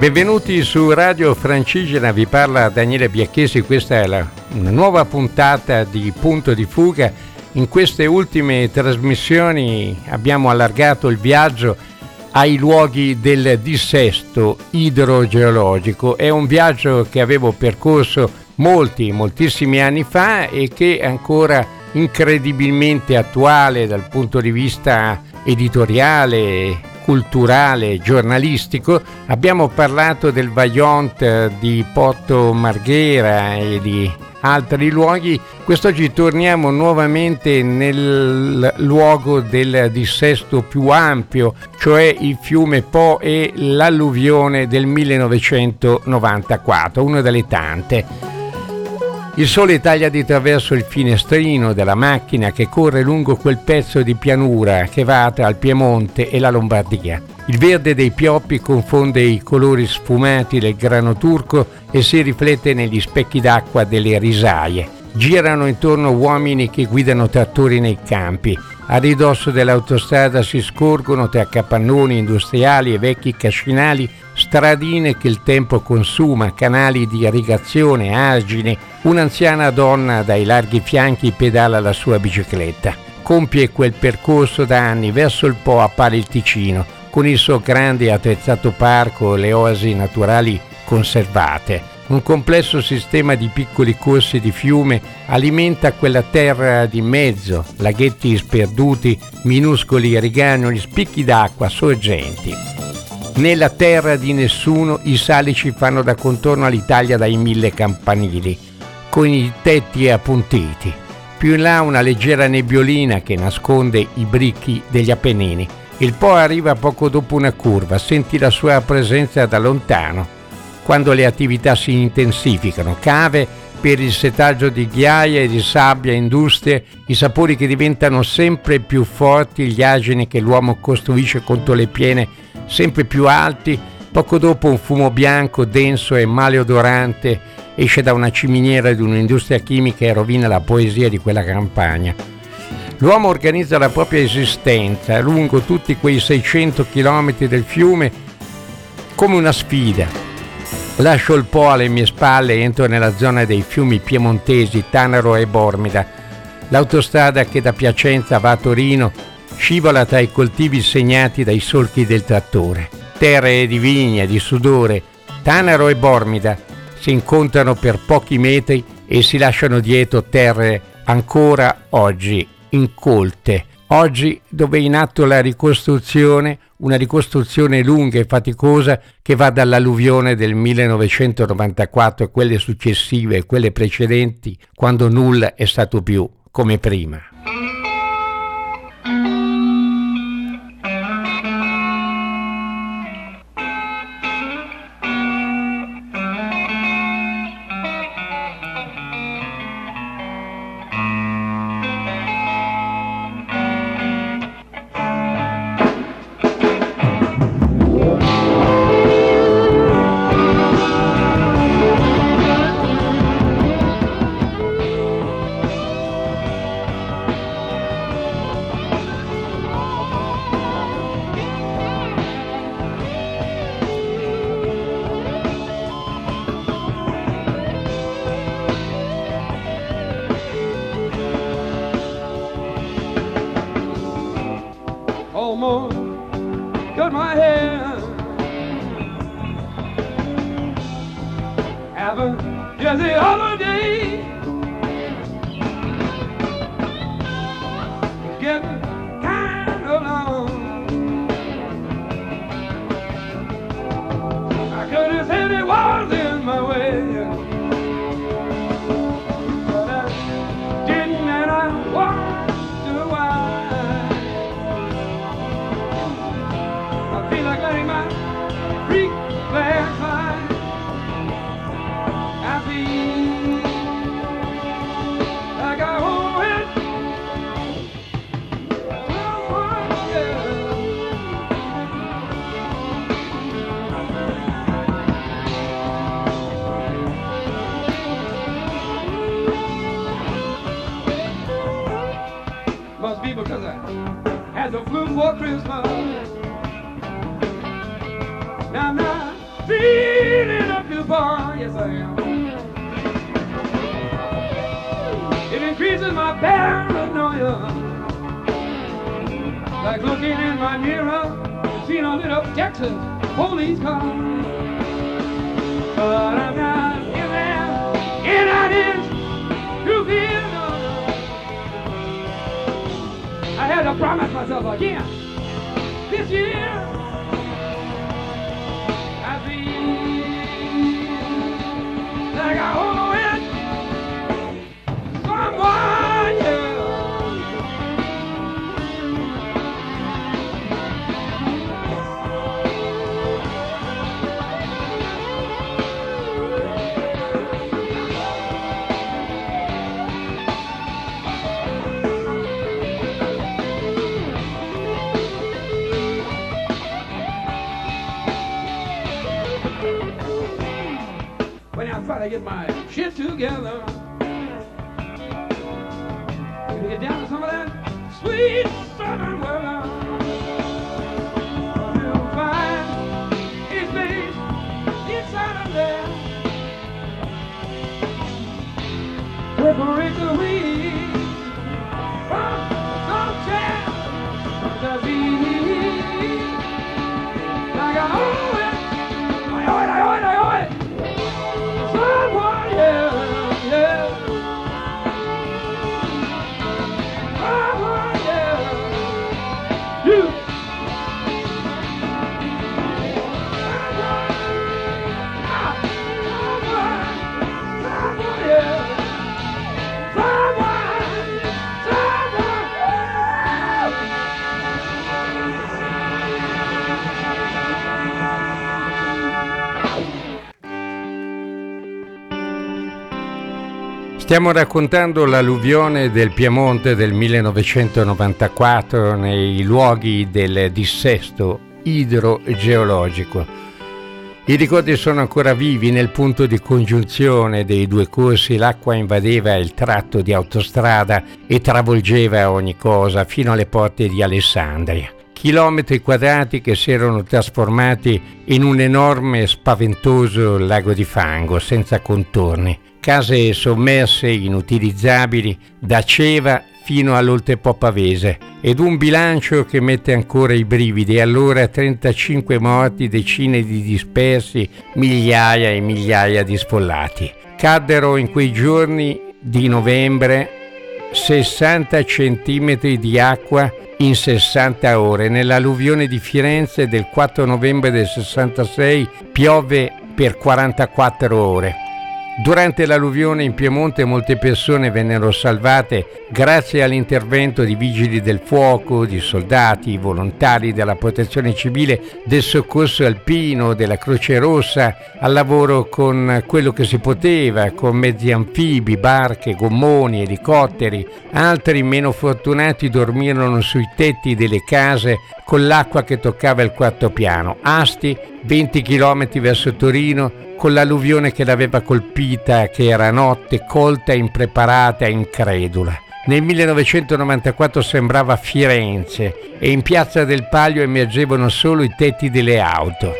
Benvenuti su Radio Francigena, vi parla Daniele Biacchesi, questa è la, una nuova puntata di Punto di Fuga. In queste ultime trasmissioni abbiamo allargato il viaggio ai luoghi del dissesto idrogeologico. È un viaggio che avevo percorso molti, moltissimi anni fa e che è ancora incredibilmente attuale dal punto di vista editoriale, culturale, giornalistico, abbiamo parlato del Vaillant di Porto Marghera e di altri luoghi. Quest'oggi torniamo nuovamente nel luogo del dissesto più ampio, cioè il fiume Po e l'alluvione del 1994, una delle tante. Il sole taglia di traverso il finestrino della macchina che corre lungo quel pezzo di pianura che va tra il Piemonte e la Lombardia. Il verde dei pioppi confonde i colori sfumati del grano turco e si riflette negli specchi d'acqua delle risaie. Girano intorno uomini che guidano trattori nei campi. A ridosso dell'autostrada si scorgono tra capannoni industriali e vecchi cascinali stradine che il tempo consuma, canali di irrigazione, argini, un'anziana donna dai larghi fianchi pedala la sua bicicletta. Compie quel percorso da anni verso il Po appare il Ticino, con il suo grande e attrezzato parco e le oasi naturali conservate. Un complesso sistema di piccoli corsi di fiume alimenta quella terra di mezzo, laghetti sperduti, minuscoli rigagnoli, spicchi d'acqua, sorgenti. Nella terra di nessuno i salici fanno da contorno all'Italia dai mille campanili, con i tetti appuntiti. Più in là una leggera nebbiolina che nasconde i bricchi degli Appennini. Il Po arriva poco dopo una curva, senti la sua presenza da lontano. Quando le attività si intensificano, cave per il setaggio di ghiaia e di sabbia, industrie, i sapori che diventano sempre più forti, gli agini che l'uomo costruisce contro le piene sempre più alti, poco dopo un fumo bianco, denso e maleodorante esce da una ciminiera di un'industria chimica e rovina la poesia di quella campagna. L'uomo organizza la propria esistenza lungo tutti quei 600 km del fiume come una sfida. Lascio il Po alle mie spalle e entro nella zona dei fiumi piemontesi Tanaro e Bormida. L'autostrada che da Piacenza va a Torino scivola tra i coltivi segnati dai solchi del trattore. Terre di vigna, di sudore, Tanaro e Bormida si incontrano per pochi metri e si lasciano dietro terre ancora oggi incolte. Oggi dove è in atto la ricostruzione, una ricostruzione lunga e faticosa che va dall'alluvione del 1994 e quelle successive e quelle precedenti, quando nulla è stato più come prima. Promise myself again this year to get my shit together. Gonna get down to some of that sweet southern weather. You'll Stiamo raccontando l'alluvione del Piemonte del 1994 nei luoghi del dissesto idrogeologico. I ricordi sono ancora vivi nel punto di congiunzione dei due corsi, l'acqua invadeva il tratto di autostrada e travolgeva ogni cosa fino alle porte di Alessandria. Chilometri quadrati che si erano trasformati in un enorme e spaventoso lago di fango senza contorni case sommerse, inutilizzabili, da Ceva fino all'Oltepò Pavese, ed un bilancio che mette ancora i brividi, allora 35 morti, decine di dispersi, migliaia e migliaia di sfollati. Caddero in quei giorni di novembre 60 centimetri di acqua in 60 ore. Nell'alluvione di Firenze del 4 novembre del 66 piove per 44 ore. Durante l'alluvione in Piemonte molte persone vennero salvate grazie all'intervento di vigili del fuoco, di soldati, volontari della protezione civile, del soccorso alpino, della Croce Rossa, al lavoro con quello che si poteva, con mezzi anfibi, barche, gommoni, elicotteri. Altri meno fortunati dormirono sui tetti delle case con l'acqua che toccava il quarto piano. Asti, 20 km verso Torino, con l'alluvione che l'aveva colpita, che era notte, colta, impreparata incredula. Nel 1994 sembrava Firenze e in piazza del Palio emergevano solo i tetti delle auto.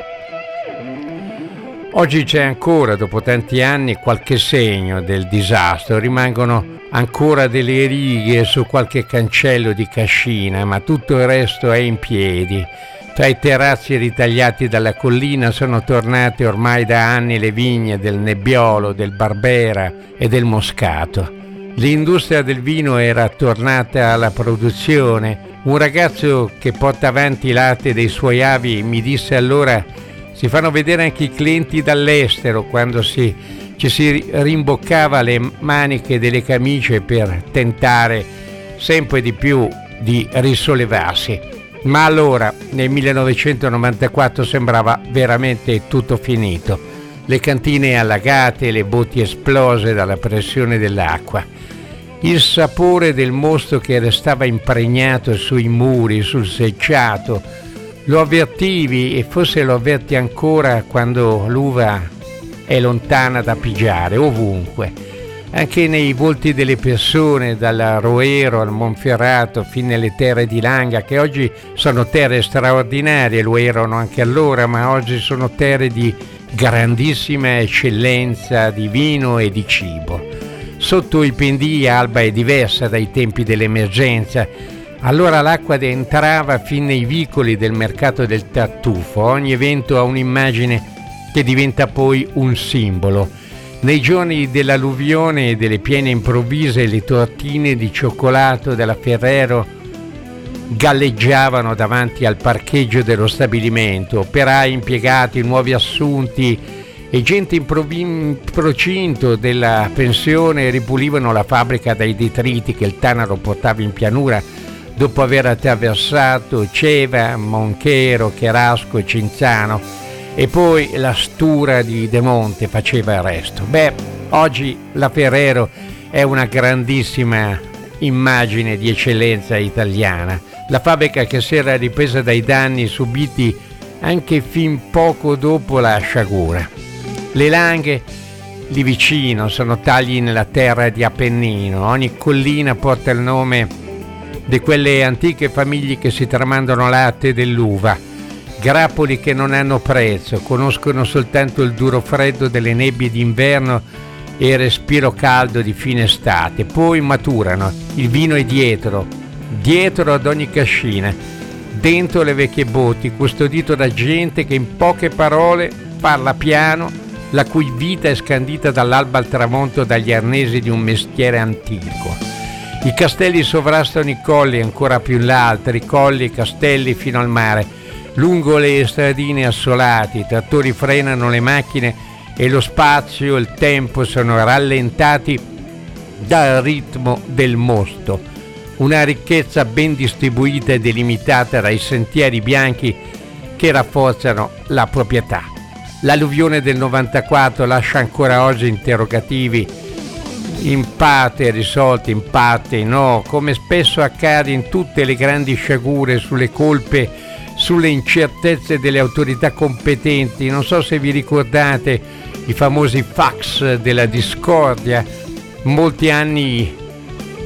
Oggi c'è ancora, dopo tanti anni, qualche segno del disastro, rimangono ancora delle righe su qualche cancello di cascina, ma tutto il resto è in piedi. Tra i terrazzi ritagliati dalla collina sono tornate ormai da anni le vigne del Nebbiolo, del Barbera e del Moscato. L'industria del vino era tornata alla produzione. Un ragazzo che porta avanti i latte dei suoi avi mi disse allora si fanno vedere anche i clienti dall'estero quando si, ci si rimboccava le maniche delle camicie per tentare sempre di più di risollevarsi. Ma allora, nel 1994, sembrava veramente tutto finito. Le cantine allagate, le botti esplose dalla pressione dell'acqua. Il sapore del mosto che restava impregnato sui muri, sul selciato. Lo avvertivi e forse lo avverti ancora quando l'uva è lontana da pigiare, ovunque. Anche nei volti delle persone, dal Roero al Monferrato fino alle terre di Langa, che oggi sono terre straordinarie, lo erano anche allora, ma oggi sono terre di grandissima eccellenza di vino e di cibo. Sotto i pendii Alba è diversa dai tempi dell'emergenza, allora l'acqua entrava fin nei vicoli del mercato del tartufo, ogni evento ha un'immagine che diventa poi un simbolo. Nei giorni dell'alluvione e delle piene improvvise le tortine di cioccolato della Ferrero galleggiavano davanti al parcheggio dello stabilimento, operai impiegati, nuovi assunti e gente in, procinto della pensione ripulivano la fabbrica dai detriti che il Tanaro portava in pianura dopo aver attraversato Ceva, Monchero, Cherasco e Cinzano e poi la stura di De Monte faceva il resto. Beh, oggi la Ferrero è una grandissima immagine di eccellenza italiana, la fabbrica che si era ripresa dai danni subiti anche fin poco dopo la sciagura. Le langhe lì vicino sono tagli nella terra di Appennino, ogni collina porta il nome di quelle antiche famiglie che si tramandano latte dell'uva, grappoli che non hanno prezzo, conoscono soltanto il duro freddo delle nebbie d'inverno e il respiro caldo di fine estate, poi maturano, il vino è dietro, dietro ad ogni cascina, dentro le vecchie botti, custodito da gente che in poche parole parla piano, la cui vita è scandita dall'alba al tramonto dagli arnesi di un mestiere antico. I castelli sovrastano i colli ancora più in là, altri colli e castelli fino al mare. Lungo le stradine assolate, i trattori frenano le macchine e lo spazio e il tempo sono rallentati dal ritmo del mosto. Una ricchezza ben distribuita e delimitata dai sentieri bianchi che rafforzano la proprietà. L'alluvione del 94 lascia ancora oggi interrogativi in parte risolti, in parte no, come spesso accade in tutte le grandi sciagure sulle colpe, sulle incertezze delle autorità competenti. Non so se vi ricordate i famosi fax della discordia. Molti anni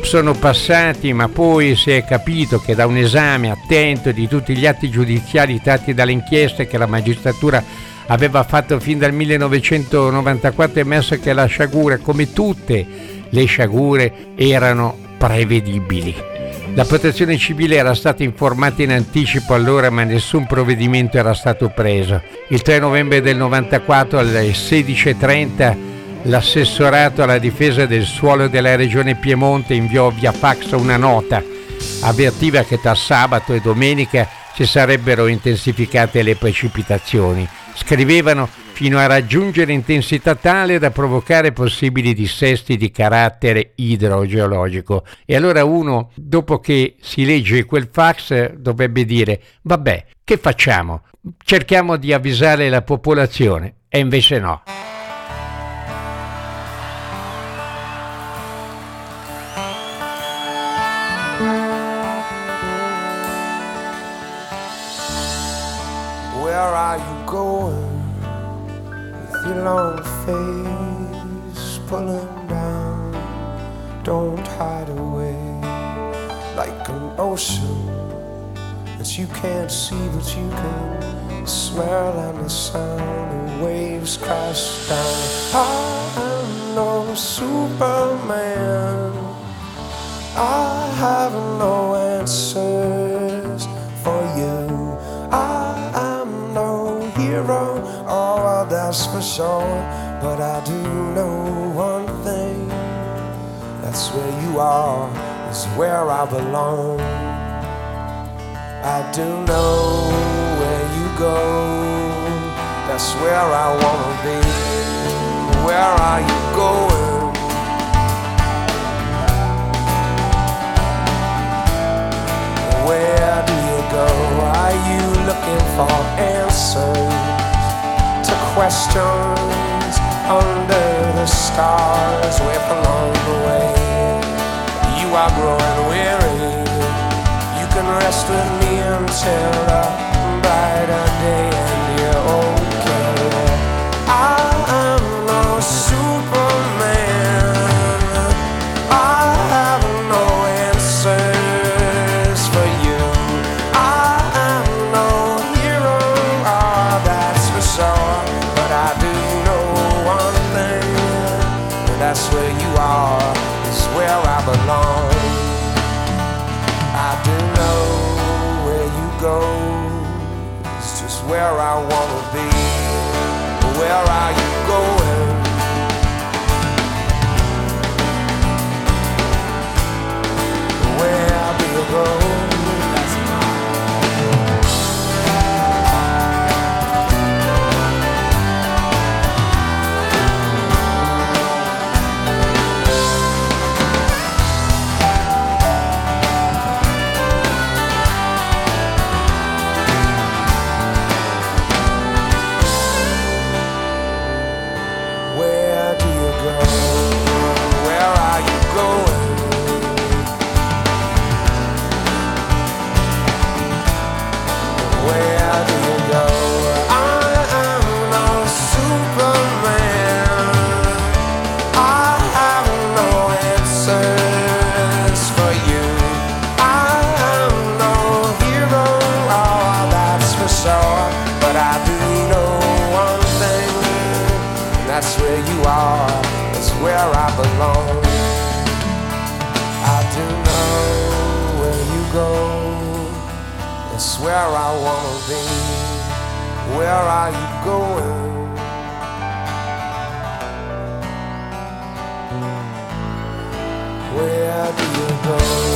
sono passati, ma poi si è capito che da un esame attento di tutti gli atti giudiziari tratti dalle inchieste che la magistratura aveva fatto fin dal 1994 emerso che la sciagura, come tutte le sciagure, erano prevedibili. La protezione civile era stata informata in anticipo allora ma nessun provvedimento era stato preso. Il 3 novembre del 94 alle 16.30 l'assessorato alla difesa del suolo della regione Piemonte inviò via fax una nota. Avvertiva che tra sabato e domenica si sarebbero intensificate le precipitazioni scrivevano fino a raggiungere intensità tale da provocare possibili dissesti di carattere idrogeologico. E allora uno, dopo che si legge quel fax, dovrebbe dire, vabbè, che facciamo? Cerchiamo di avvisare la popolazione. E invece no. Long face pulling down? Don't hide away like an ocean that you can't see, but you can smell and the sound of waves crash down. I am no Superman. I have no sure. But I do know one thing that's where you are, is where I belong. I do know where you go, that's where I wanna be. Where are you going? Where do you go? Are you looking for answers to questions under the stars? Where along the way you are growing weary? You can rest with me until a brighter day Where do you go?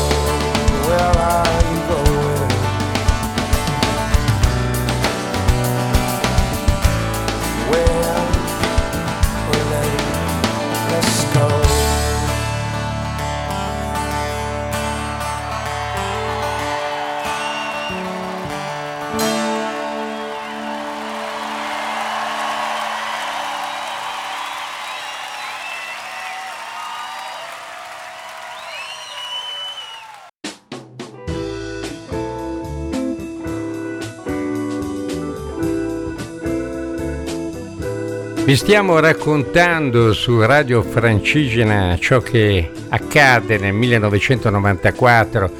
Vi stiamo raccontando su Radio Francigena ciò che accade nel 1994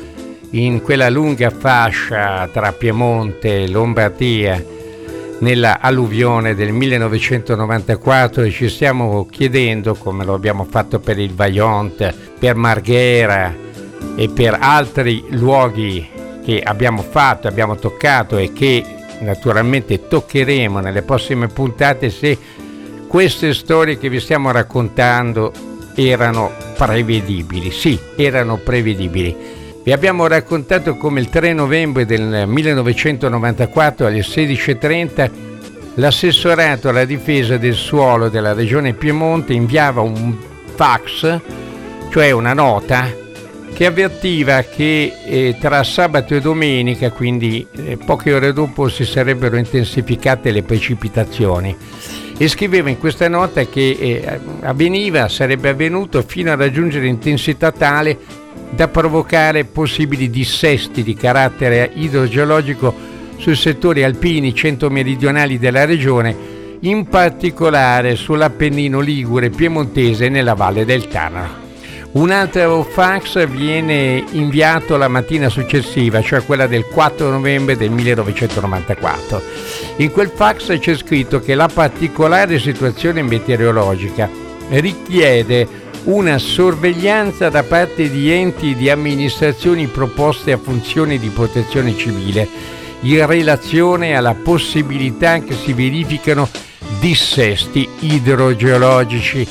in quella lunga fascia tra Piemonte e Lombardia nella alluvione del 1994 e ci stiamo chiedendo, come lo abbiamo fatto per il Vaillant, per Marghera e per altri luoghi che abbiamo fatto, abbiamo toccato e che naturalmente toccheremo nelle prossime puntate se queste storie che vi stiamo raccontando erano prevedibili. Sì, erano prevedibili. Vi abbiamo raccontato come il 3 novembre del 1994 alle 16.30 l'assessorato alla difesa del suolo della regione Piemonte inviava un fax, cioè una nota, che avvertiva che eh, tra sabato e domenica, quindi eh, poche ore dopo, si sarebbero intensificate le precipitazioni e scriveva in questa nota che eh, avveniva, sarebbe avvenuto fino a raggiungere intensità tale da provocare possibili dissesti di carattere idrogeologico sui settori alpini centro-meridionali della regione, in particolare sull'Appennino Ligure piemontese e nella valle del Tanaro. Un altro fax viene inviato la mattina successiva, cioè quella del 4 novembre del 1994. In quel fax c'è scritto che la particolare situazione meteorologica richiede una sorveglianza da parte di enti di amministrazioni proposte a funzioni di protezione civile in relazione alla possibilità che si verificano dissesti idrogeologici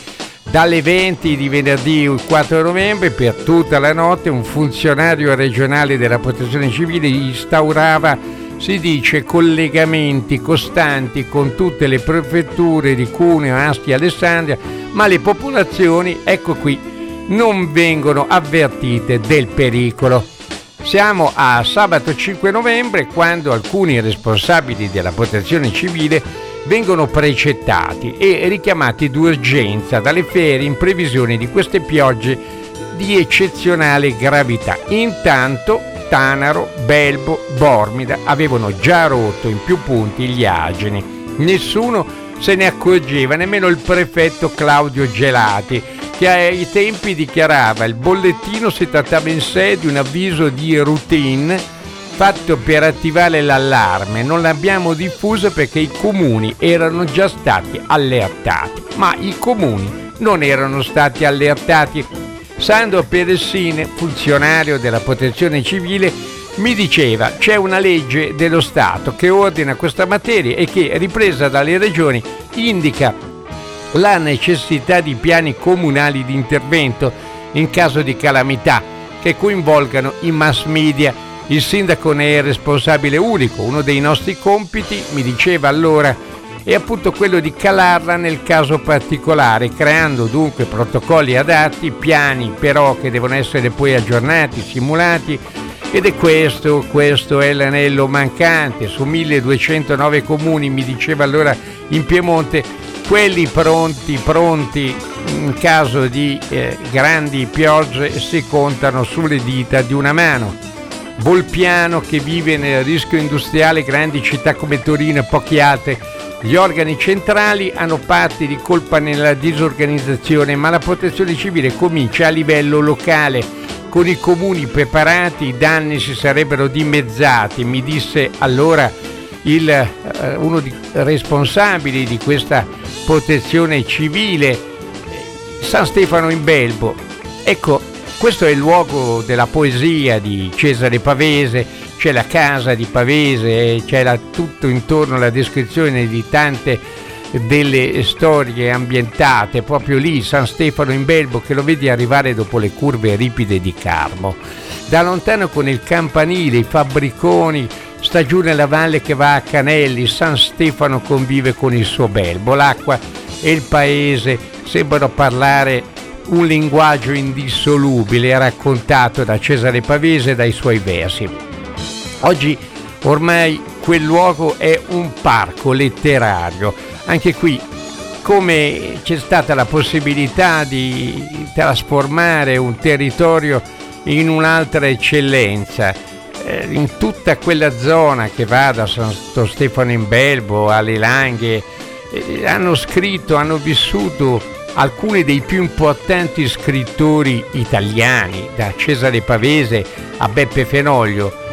dalle 20 di venerdì 4 novembre per tutta la notte un funzionario regionale della protezione civile instaurava, si dice, collegamenti costanti con tutte le prefetture di Cuneo, Asti e Alessandria, ma le popolazioni, ecco qui, non vengono avvertite del pericolo. Siamo a sabato 5 novembre quando alcuni responsabili della protezione civile vengono precettati e richiamati d'urgenza dalle ferie in previsione di queste piogge di eccezionale gravità. Intanto Tanaro, Belbo, Bormida avevano già rotto in più punti gli ageni. Nessuno se ne accorgeva, nemmeno il prefetto Claudio Gelati, che ai tempi dichiarava il bollettino si trattava in sé di un avviso di routine fatto per attivare l'allarme, non l'abbiamo diffuso perché i comuni erano già stati allertati, ma i comuni non erano stati allertati. Sandro Peressine, funzionario della protezione civile, mi diceva c'è una legge dello Stato che ordina questa materia e che, ripresa dalle regioni, indica la necessità di piani comunali di intervento in caso di calamità che coinvolgano i mass media. Il sindaco ne è responsabile unico. Uno dei nostri compiti, mi diceva allora, è appunto quello di calarla nel caso particolare, creando dunque protocolli adatti, piani però che devono essere poi aggiornati, simulati ed è questo, questo è l'anello mancante. Su 1209 comuni, mi diceva allora in Piemonte, quelli pronti, pronti in caso di eh, grandi piogge si contano sulle dita di una mano. Volpiano che vive nel rischio industriale grandi città come Torino e poche altre. Gli organi centrali hanno parte di colpa nella disorganizzazione, ma la protezione civile comincia a livello locale. Con i comuni preparati i danni si sarebbero dimezzati, mi disse allora il, eh, uno dei responsabili di questa protezione civile, San Stefano in Belbo. Ecco, questo è il luogo della poesia di Cesare Pavese, c'è la casa di Pavese, c'è la, tutto intorno la descrizione di tante delle storie ambientate proprio lì, San Stefano in Belbo, che lo vedi arrivare dopo le curve ripide di Carmo. Da lontano con il campanile, i fabbriconi, sta giù nella valle che va a Canelli, San Stefano convive con il suo belbo, l'acqua e il paese sembrano parlare un linguaggio indissolubile raccontato da Cesare Pavese dai suoi versi. Oggi ormai quel luogo è un parco letterario, anche qui come c'è stata la possibilità di trasformare un territorio in un'altra eccellenza eh, in tutta quella zona che va da Santo Stefano in Belbo alle Langhe, eh, hanno scritto, hanno vissuto alcuni dei più importanti scrittori italiani, da Cesare Pavese a Beppe Fenoglio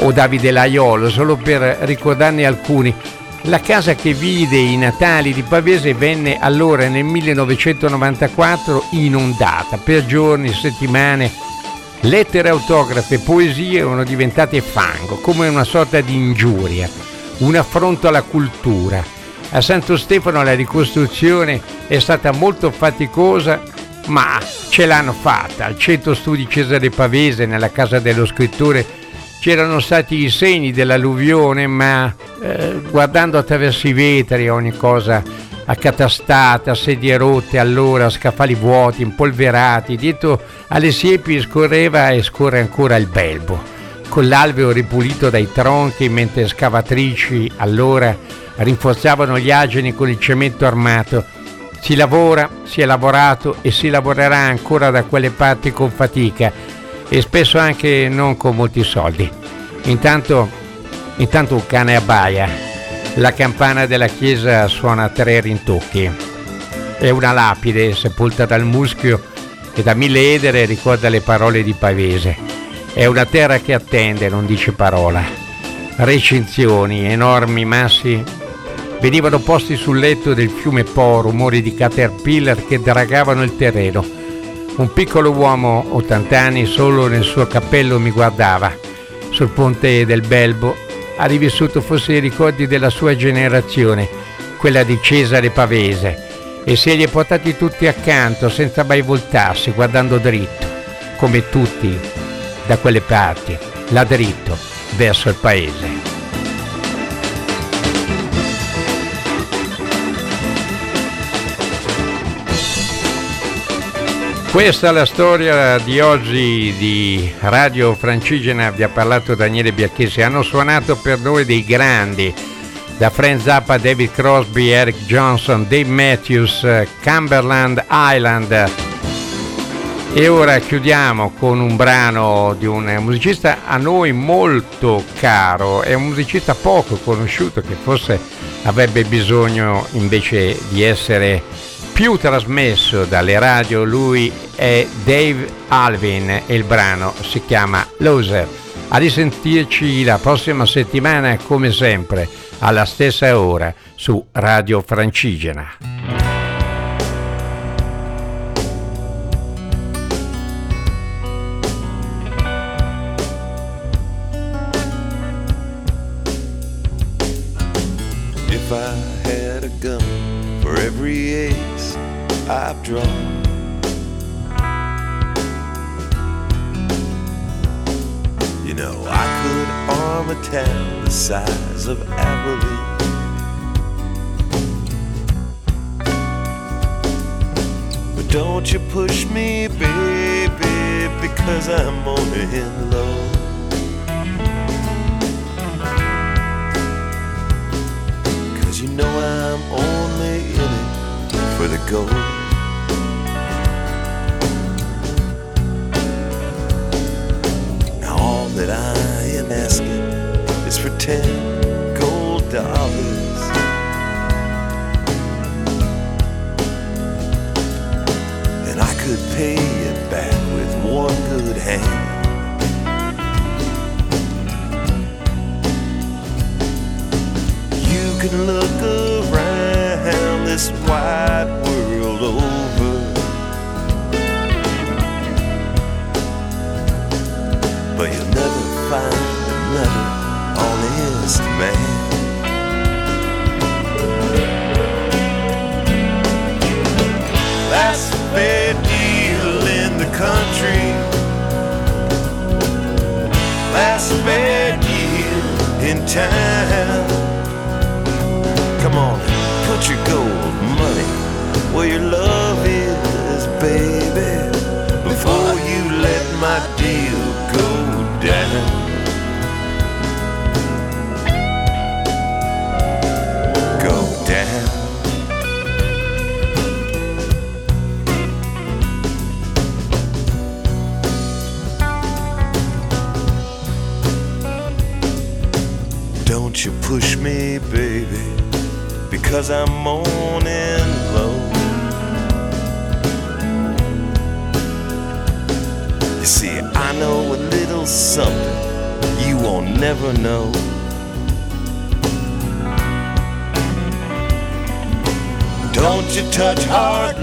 o Davide Laiolo, solo per ricordarne alcuni. La casa che vide i Natali di Pavese venne allora nel 1994 inondata per giorni, settimane Lettere autografe e poesie erano diventate fango, come una sorta di ingiuria, un affronto alla cultura. A Santo Stefano la ricostruzione è stata molto faticosa, ma ce l'hanno fatta. Al centro studi Cesare Pavese, nella casa dello scrittore, c'erano stati i segni dell'alluvione, ma eh, guardando attraverso i vetri ogni cosa accatastata, sedie rotte allora, scaffali vuoti, impolverati, dietro alle siepi scorreva e scorre ancora il belbo, con l'alveo ripulito dai tronchi mentre scavatrici allora rinforzavano gli ageni con il cemento armato. Si lavora, si è lavorato e si lavorerà ancora da quelle parti con fatica e spesso anche non con molti soldi. Intanto, intanto un cane abbaia la campana della chiesa suona tre rintocchi. È una lapide sepolta dal muschio e da mille edere ricorda le parole di Pavese. È una terra che attende, non dice parola. Recinzioni, enormi massi venivano posti sul letto del fiume Po, rumori di caterpillar che dragavano il terreno. Un piccolo uomo, 80 anni, solo nel suo cappello mi guardava. Sul ponte del Belbo ha rivissuto forse i ricordi della sua generazione, quella di Cesare Pavese, e se li è portati tutti accanto senza mai voltarsi, guardando dritto, come tutti da quelle parti, là dritto, verso il paese. Questa è la storia di oggi di Radio Francigena, vi ha parlato Daniele Biacchesi, hanno suonato per noi dei grandi, da Frank Zappa, David Crosby, Eric Johnson, Dave Matthews, Cumberland Island. E ora chiudiamo con un brano di un musicista a noi molto caro, è un musicista poco conosciuto che forse avrebbe bisogno invece di essere più trasmesso dalle radio lui è Dave Alvin e il brano si chiama Loser. A risentirci la prossima settimana come sempre alla stessa ora su Radio Francigena. If I had a gun for every age I've drawn. You know, I could arm a town the size of Abilene. But don't you push me, baby, because I'm only in love. Cause you know I'm only in it for the gold. That I am asking is for ten gold dollars. And I could pay it back with one good hand. You can look around this wide world over. Honest man. That's a fair deal in the country. That's a fair deal in town. Come on, put your gold money where your love is, baby. Before you let my deal I'm moaning low. You see, I know a little something you won't never know. Don't you touch hard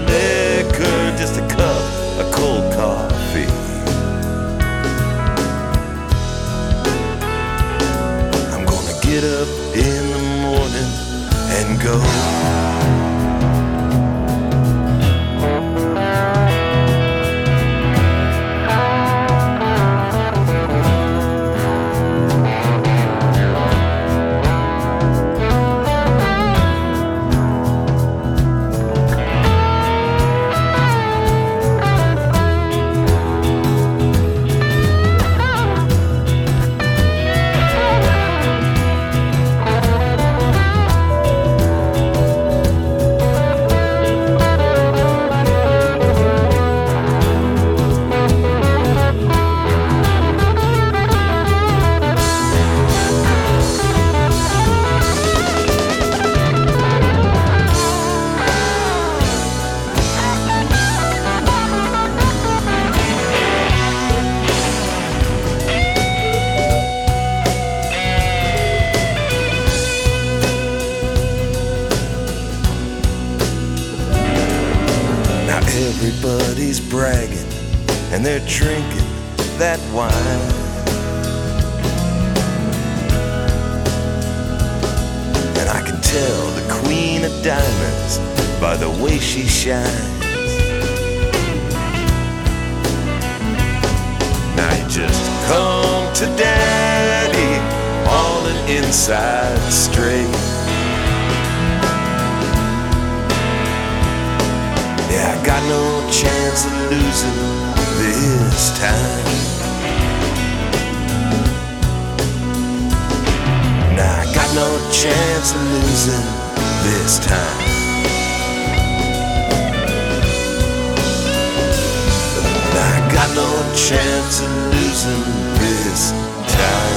and they're drinking that wine. And I can tell the queen of diamonds by the way she shines. Now you just come to daddy, all an inside straight. Yeah, I got no chance of losing this time. Nah, I got no chance of losing this time. Nah, I got no chance of losing this time.